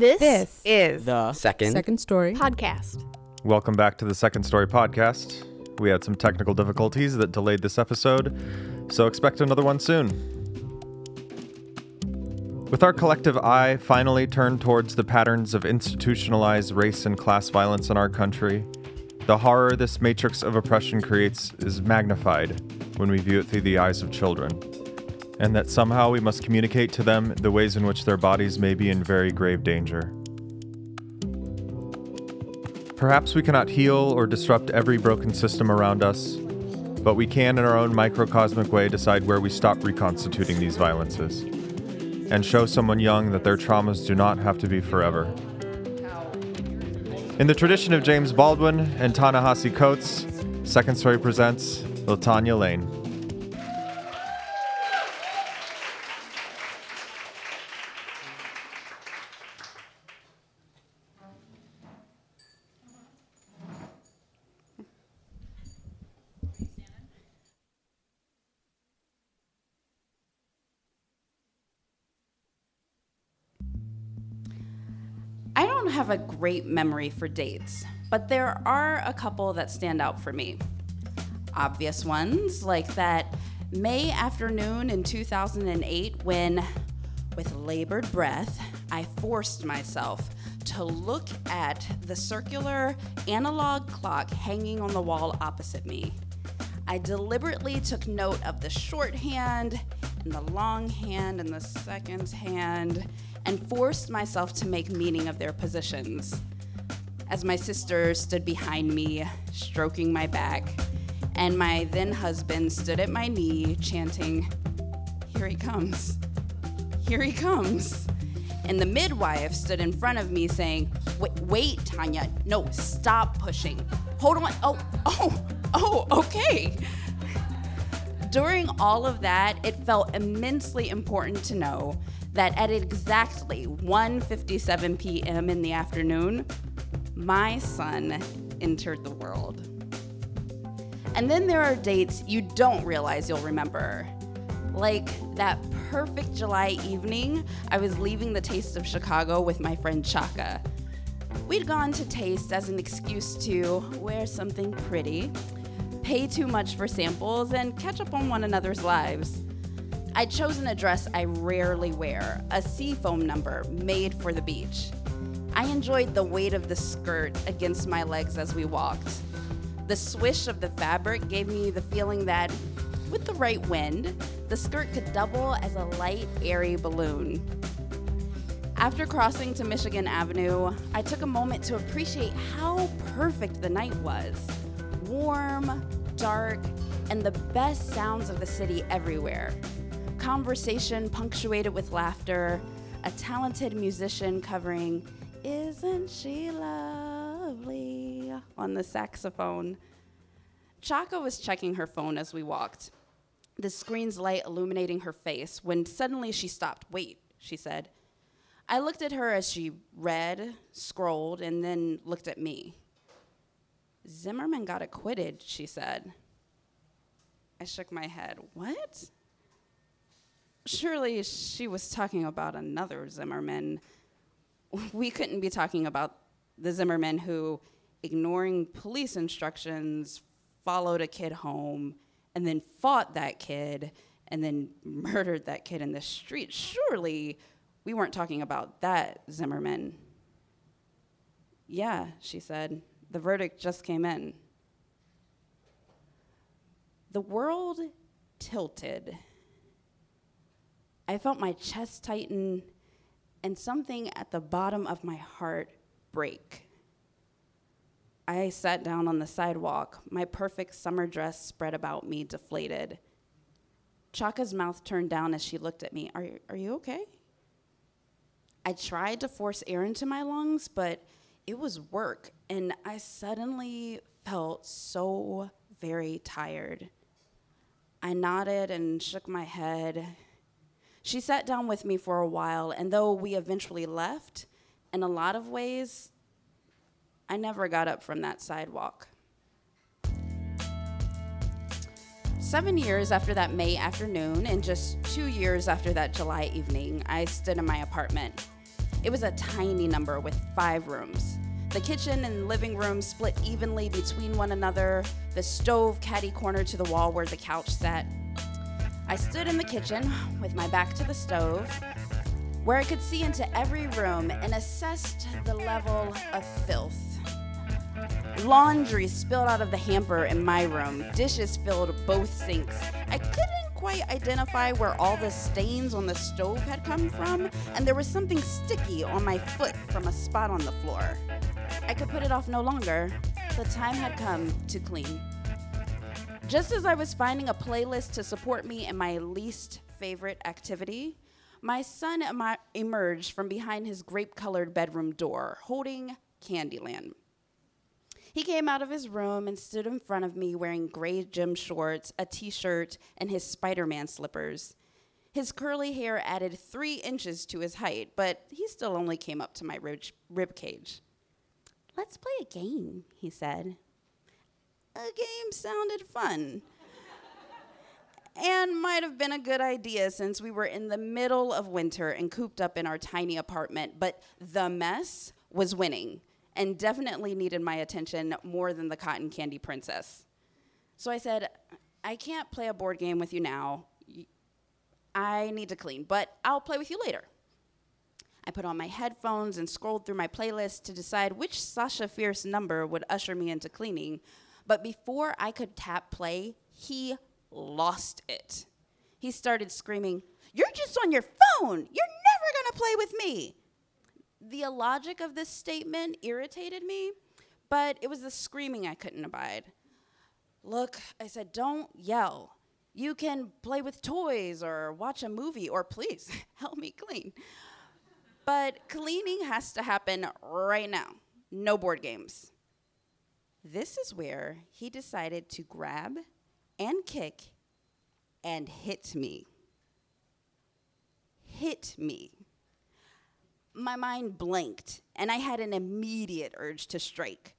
This, This is The Second. second story. podcast. Welcome back to the Second Story podcast. We had some technical difficulties that delayed this episode, so expect another one soon. With our collective eye finally turned towards the patterns of institutionalized race and class violence in our country, the horror this matrix of oppression creates is magnified when we view it through the eyes of children, and that somehow we must communicate to them the ways in which their bodies may be in very grave danger. Perhaps we cannot heal or disrupt every broken system around us, but we can, in our own microcosmic way, decide where we stop reconstituting these violences and show someone young that their traumas do not have to be forever. In the tradition of James Baldwin and Ta-Nehisi Coates, Second Story presents Latanya Lane. Have a great memory for dates, but there are a couple that stand out for me. Obvious ones, like that May afternoon in 2008 when, with labored breath, I forced myself to look at the circular analog clock hanging on the wall opposite me. I deliberately took note of the shorthand and the long hand and the seconds hand and forced myself to make meaning of their positions. As my sister stood behind me, stroking my back, and my then husband stood at my knee, chanting, Here he comes. Here he comes. And the midwife stood in front of me saying, Wait, wait, Tanya, no, stop pushing. Hold on. Oh, oh, oh, okay. During all of that, it felt immensely important to know that at exactly 1:57 p.m. in the afternoon, my son entered the world. And then there are dates you don't realize you'll remember. Like that perfect July evening, I was leaving the Taste of Chicago with my friend Chaka. We'd gone to Taste as an excuse to wear something pretty, pay too much for samples, and catch up on one another's lives. I'd chosen a dress I rarely wear, a seafoam number made for the beach. I enjoyed the weight of the skirt against my legs as we walked. The swish of the fabric gave me the feeling that, with the right wind, the skirt could double as a light, airy balloon. After crossing to Michigan Avenue, I took a moment to appreciate how perfect the night was warm, dark, and the best sounds of the city everywhere. Conversation punctuated with laughter, a talented musician covering Isn't She Lovely on the saxophone. Chaka was checking her phone as we walked, the screen's light illuminating her face, when suddenly she stopped. Wait, she said. I looked at her as she read, scrolled, and then looked at me. Zimmerman got acquitted, she said. I shook my head. What? Surely she was talking about another Zimmerman. We couldn't be talking about the Zimmerman who, ignoring police instructions, followed a kid home and then fought that kid and then murdered that kid in the street. Surely we weren't talking about that Zimmerman. Yeah, she said. The verdict just came in. The world tilted. I felt my chest tighten and something at the bottom of my heart break. I sat down on the sidewalk, my perfect summer dress spread about me, deflated. Chaka's mouth turned down as she looked at me. Are, are you okay? I tried to force air into my lungs, but it was work, and I suddenly felt so very tired. I nodded and shook my head. She sat down with me for a while, and though we eventually left, in a lot of ways, I never got up from that sidewalk. Seven years after that May afternoon, and just two years after that July evening, I stood in my apartment. It was a tiny number with five rooms. The kitchen and living room split evenly between one another, the stove catty corner to the wall where the couch sat. I stood in the kitchen with my back to the stove, where I could see into every room and assessed the level of filth. Laundry spilled out of the hamper in my room, dishes filled both sinks. I couldn't quite identify where all the stains on the stove had come from, and there was something sticky on my foot from a spot on the floor. I could put it off no longer. The time had come to clean. Just as I was finding a playlist to support me in my least favorite activity, my son em- emerged from behind his grape colored bedroom door, holding Candyland. He came out of his room and stood in front of me wearing gray gym shorts, a t shirt, and his Spider Man slippers. His curly hair added three inches to his height, but he still only came up to my rib, rib cage. Let's play a game, he said. A game sounded fun. and might have been a good idea since we were in the middle of winter and cooped up in our tiny apartment, but the mess was winning and definitely needed my attention more than the cotton candy princess. So I said, I can't play a board game with you now. I need to clean, but I'll play with you later. I put on my headphones and scrolled through my playlist to decide which Sasha Fierce number would usher me into cleaning. But before I could tap play, he lost it. He started screaming, You're just on your phone! You're never gonna play with me! The illogic of this statement irritated me, but it was the screaming I couldn't abide. Look, I said, don't yell. You can play with toys or watch a movie or please help me clean. But cleaning has to happen right now. No board games. This is where he decided to grab and kick and hit me. Hit me my mind blanked and I had an immediate urge to strike.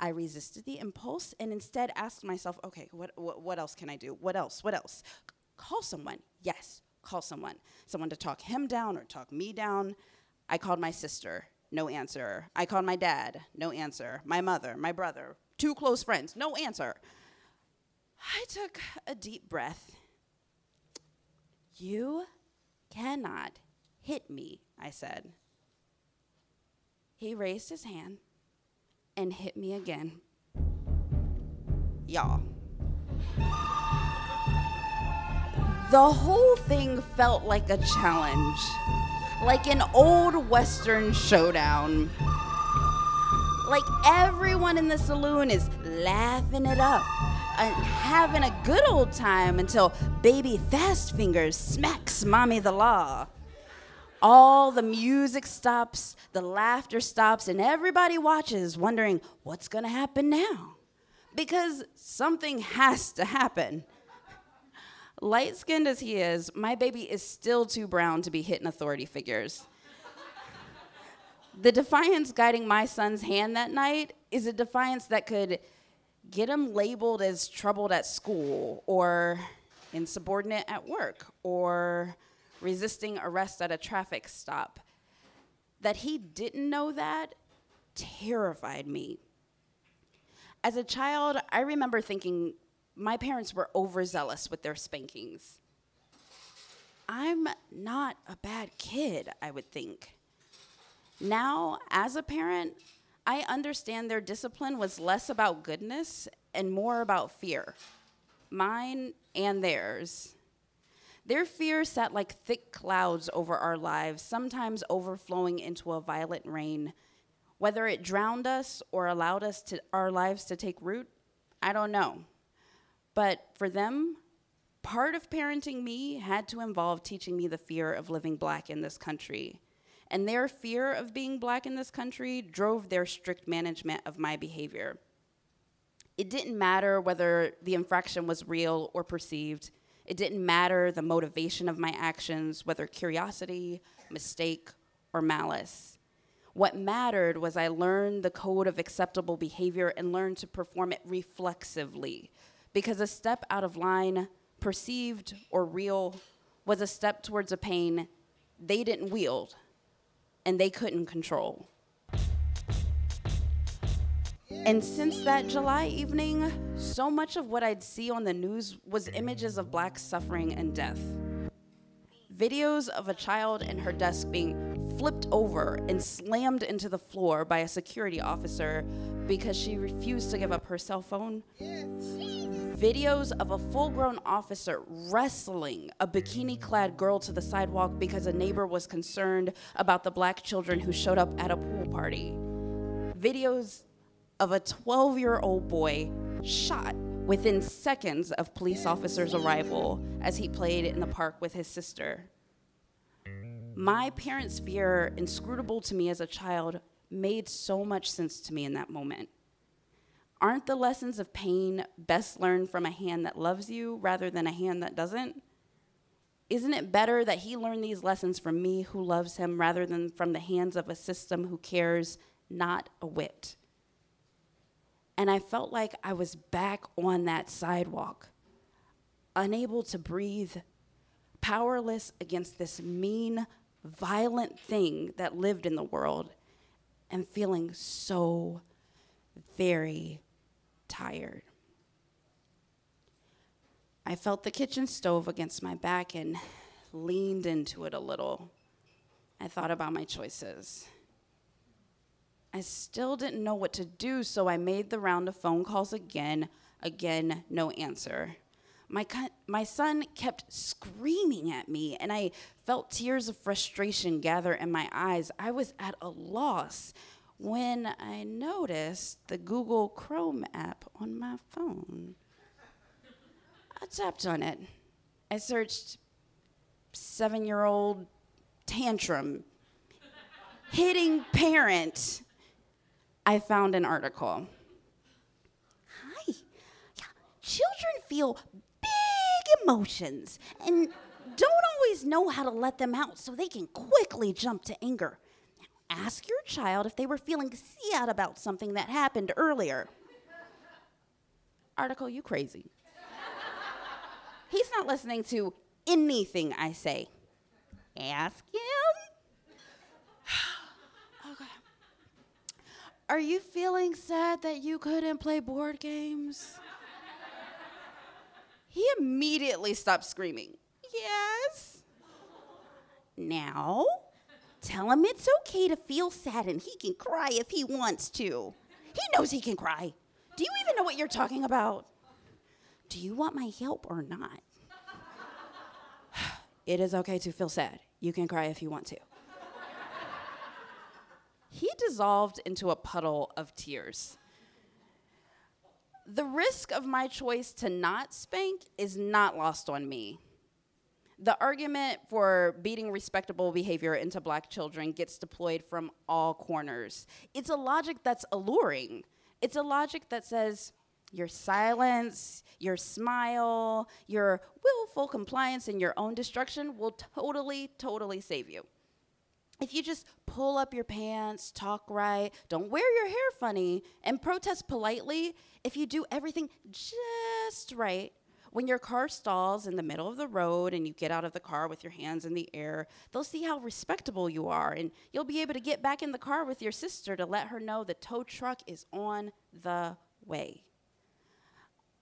I resisted the impulse and instead asked myself, okay, what, what, what else can I do? What else? What else? call someone. Yes, call someone. Someone to talk him down or talk me down. I called my sister. No answer. I called my dad. No answer. My mother, my brother, two close friends. No answer. I took a deep breath. You cannot hit me, I said. He raised his hand and hit me again. Y'all. The whole thing felt like a challenge, like an old Western showdown. Like everyone in the saloon is laughing it up and having a good old time until baby Fast Fingers smacks Mommy the Law all the music stops, the laughter stops, and everybody watches, wondering what's to happen now. Because something has to happen. Light skinned as he is, my baby is still too brown to be hitting authority figures. the defiance guiding my son's hand that night is a defiance that could get him labeled as troubled at school or insubordinate at work or resisting arrest at a traffic stop. That he didn't know that terrified me. As a child, I remember thinking my parents were overzealous with their spankings. I'm not a bad kid, I would think. Now, as a parent, I understand their discipline was less about goodness and more about fear, mine and theirs. Their fear sat like thick clouds over our lives, sometimes overflowing into a violent rain. Whether it drowned us or allowed us to our lives to take root, I don't know. But for them, part of parenting me had to involve teaching me the fear of living black in this country. And their fear of being black in this country drove their strict management of my behavior. It didn't matter whether the infraction was real or perceived. It didn't matter the motivation of my actions, whether curiosity, mistake, or malice. What mattered was I learned the code of acceptable behavior and learned to perform it reflexively. Because a step out of line, perceived or real, was a step towards a pain they didn't wield. and they couldn't control. And since that July evening, so much of what I'd see on the news was images of black suffering and death. Videos of a child in her desk being flipped over and slammed into the floor by a security officer because she refused to give up her cell phone. Videos of a full grown officer wrestling a bikini clad girl to the sidewalk because a neighbor was concerned about the black children who showed up at a pool party. Videos of a 12 year old boy shot within seconds of police officers' arrival as he played in the park with his sister. My parents' fear, inscrutable to me as a child, made so much sense to me in that moment. Aren't the lessons of pain best learned from a hand that loves you rather than a hand that doesn't? Isn't it better that he learned these lessons from me who loves him rather than from the hands of a system who cares not a whit? And I felt like I was back on that sidewalk, unable to breathe, powerless against this mean, violent thing that lived in the world, and feeling so very tired. I felt the kitchen stove against my back and leaned into it a little. I thought about my choices. I still didn't know what to do, so I made the round of phone calls again. Again, no answer. My, my son kept screaming at me, and I felt tears of frustration gather in my eyes. I was at a loss when I noticed the Google Chrome app on my phone. I tapped on it. I searched seven year old tantrum, hitting parent I found an article. Hi. Yeah, children feel big emotions and don't always know how to let them out, so they can quickly jump to anger. Ask your child if they were feeling sad about something that happened earlier. Article, you crazy. He's not listening to anything I say. Ask him Are you feeling sad that you couldn't play board games? he immediately stopped screaming. Yes. Now, tell him it's okay to feel sad and he can cry if he wants to. He knows he can cry. Do you even know what you're talking about? Do you want my help or not? it is okay to feel sad. You can cry if you want to he dissolved into a puddle of tears. The risk of my choice to not spank is not lost on me. The argument for beating respectable behavior into black children gets deployed from all corners. It's a logic that's alluring. It's a logic that says your silence, your smile, your willful compliance, and your own destruction will totally, totally save you if you just pull up your pants, talk right, don't wear your hair funny, and protest politely, if you do everything just right, when your car stalls in the middle of the road and you get out of the car with your hands in the air, they'll see how respectable you are, and you'll be able to get back in the car with your sister to let her know the tow truck is on the way.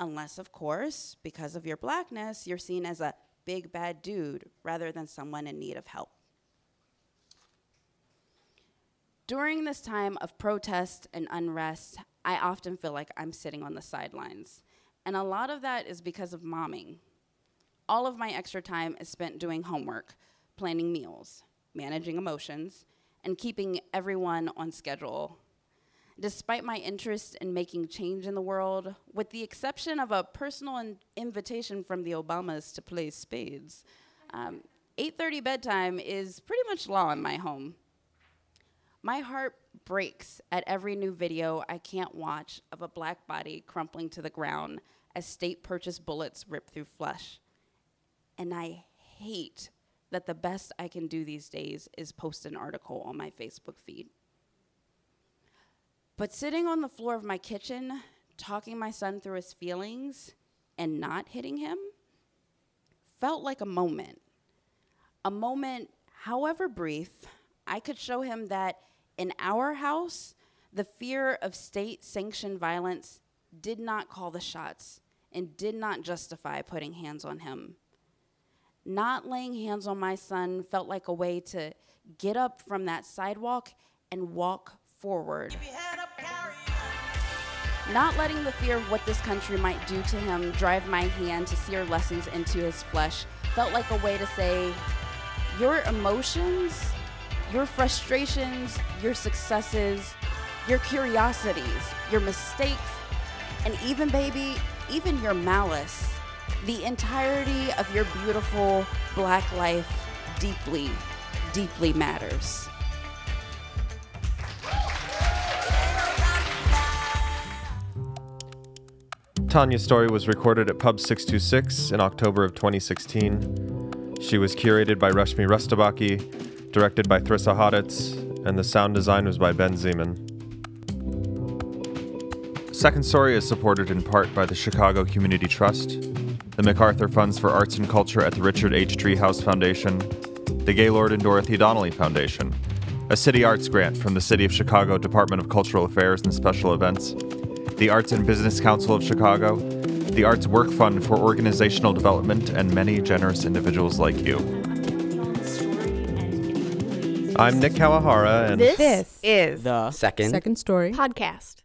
Unless, of course, because of your blackness, you're seen as a big bad dude rather than someone in need of help. During this time of protest and unrest, I often feel like I'm sitting on the sidelines. And a lot of that is because of momming. All of my extra time is spent doing homework, planning meals, managing emotions, and keeping everyone on schedule. Despite my interest in making change in the world, with the exception of a personal in- invitation from the Obamas to play spades, um, 8:30 bedtime is pretty much law in my home. My heart breaks at every new video I can't watch of a black body crumpling to the ground as state purchased bullets rip through flesh. And I hate that the best I can do these days is post an article on my Facebook feed. But sitting on the floor of my kitchen, talking my son through his feelings and not hitting him felt like a moment. A moment, however brief, I could show him that in our house, the fear of state sanctioned violence did not call the shots and did not justify putting hands on him. Not laying hands on my son felt like a way to get up from that sidewalk and walk forward. Not letting the fear of what this country might do to him drive my hand to sear lessons into his flesh felt like a way to say, Your emotions, your frustrations, your successes, your curiosities, your mistakes, and even, baby, even your malice, the entirety of your beautiful black life deeply, deeply matters. Tanya's story was recorded at Pub 626 in October of 2016. She was curated by Rashmi Rustabaki, directed by Thrissa Hoditz, and the sound design was by Ben Zeman. Second Story is supported in part by the Chicago Community Trust, the MacArthur Funds for Arts and Culture at the Richard H. Driehaus Foundation, the Gaylord and Dorothy Donnelly Foundation, a city arts grant from the City of Chicago Department of Cultural Affairs and Special Events, the Arts and Business Council of Chicago, the Arts Work Fund for Organizational Development, and many generous individuals like you. I'm Nick Kawahara, and This, This is the Second. second story podcast.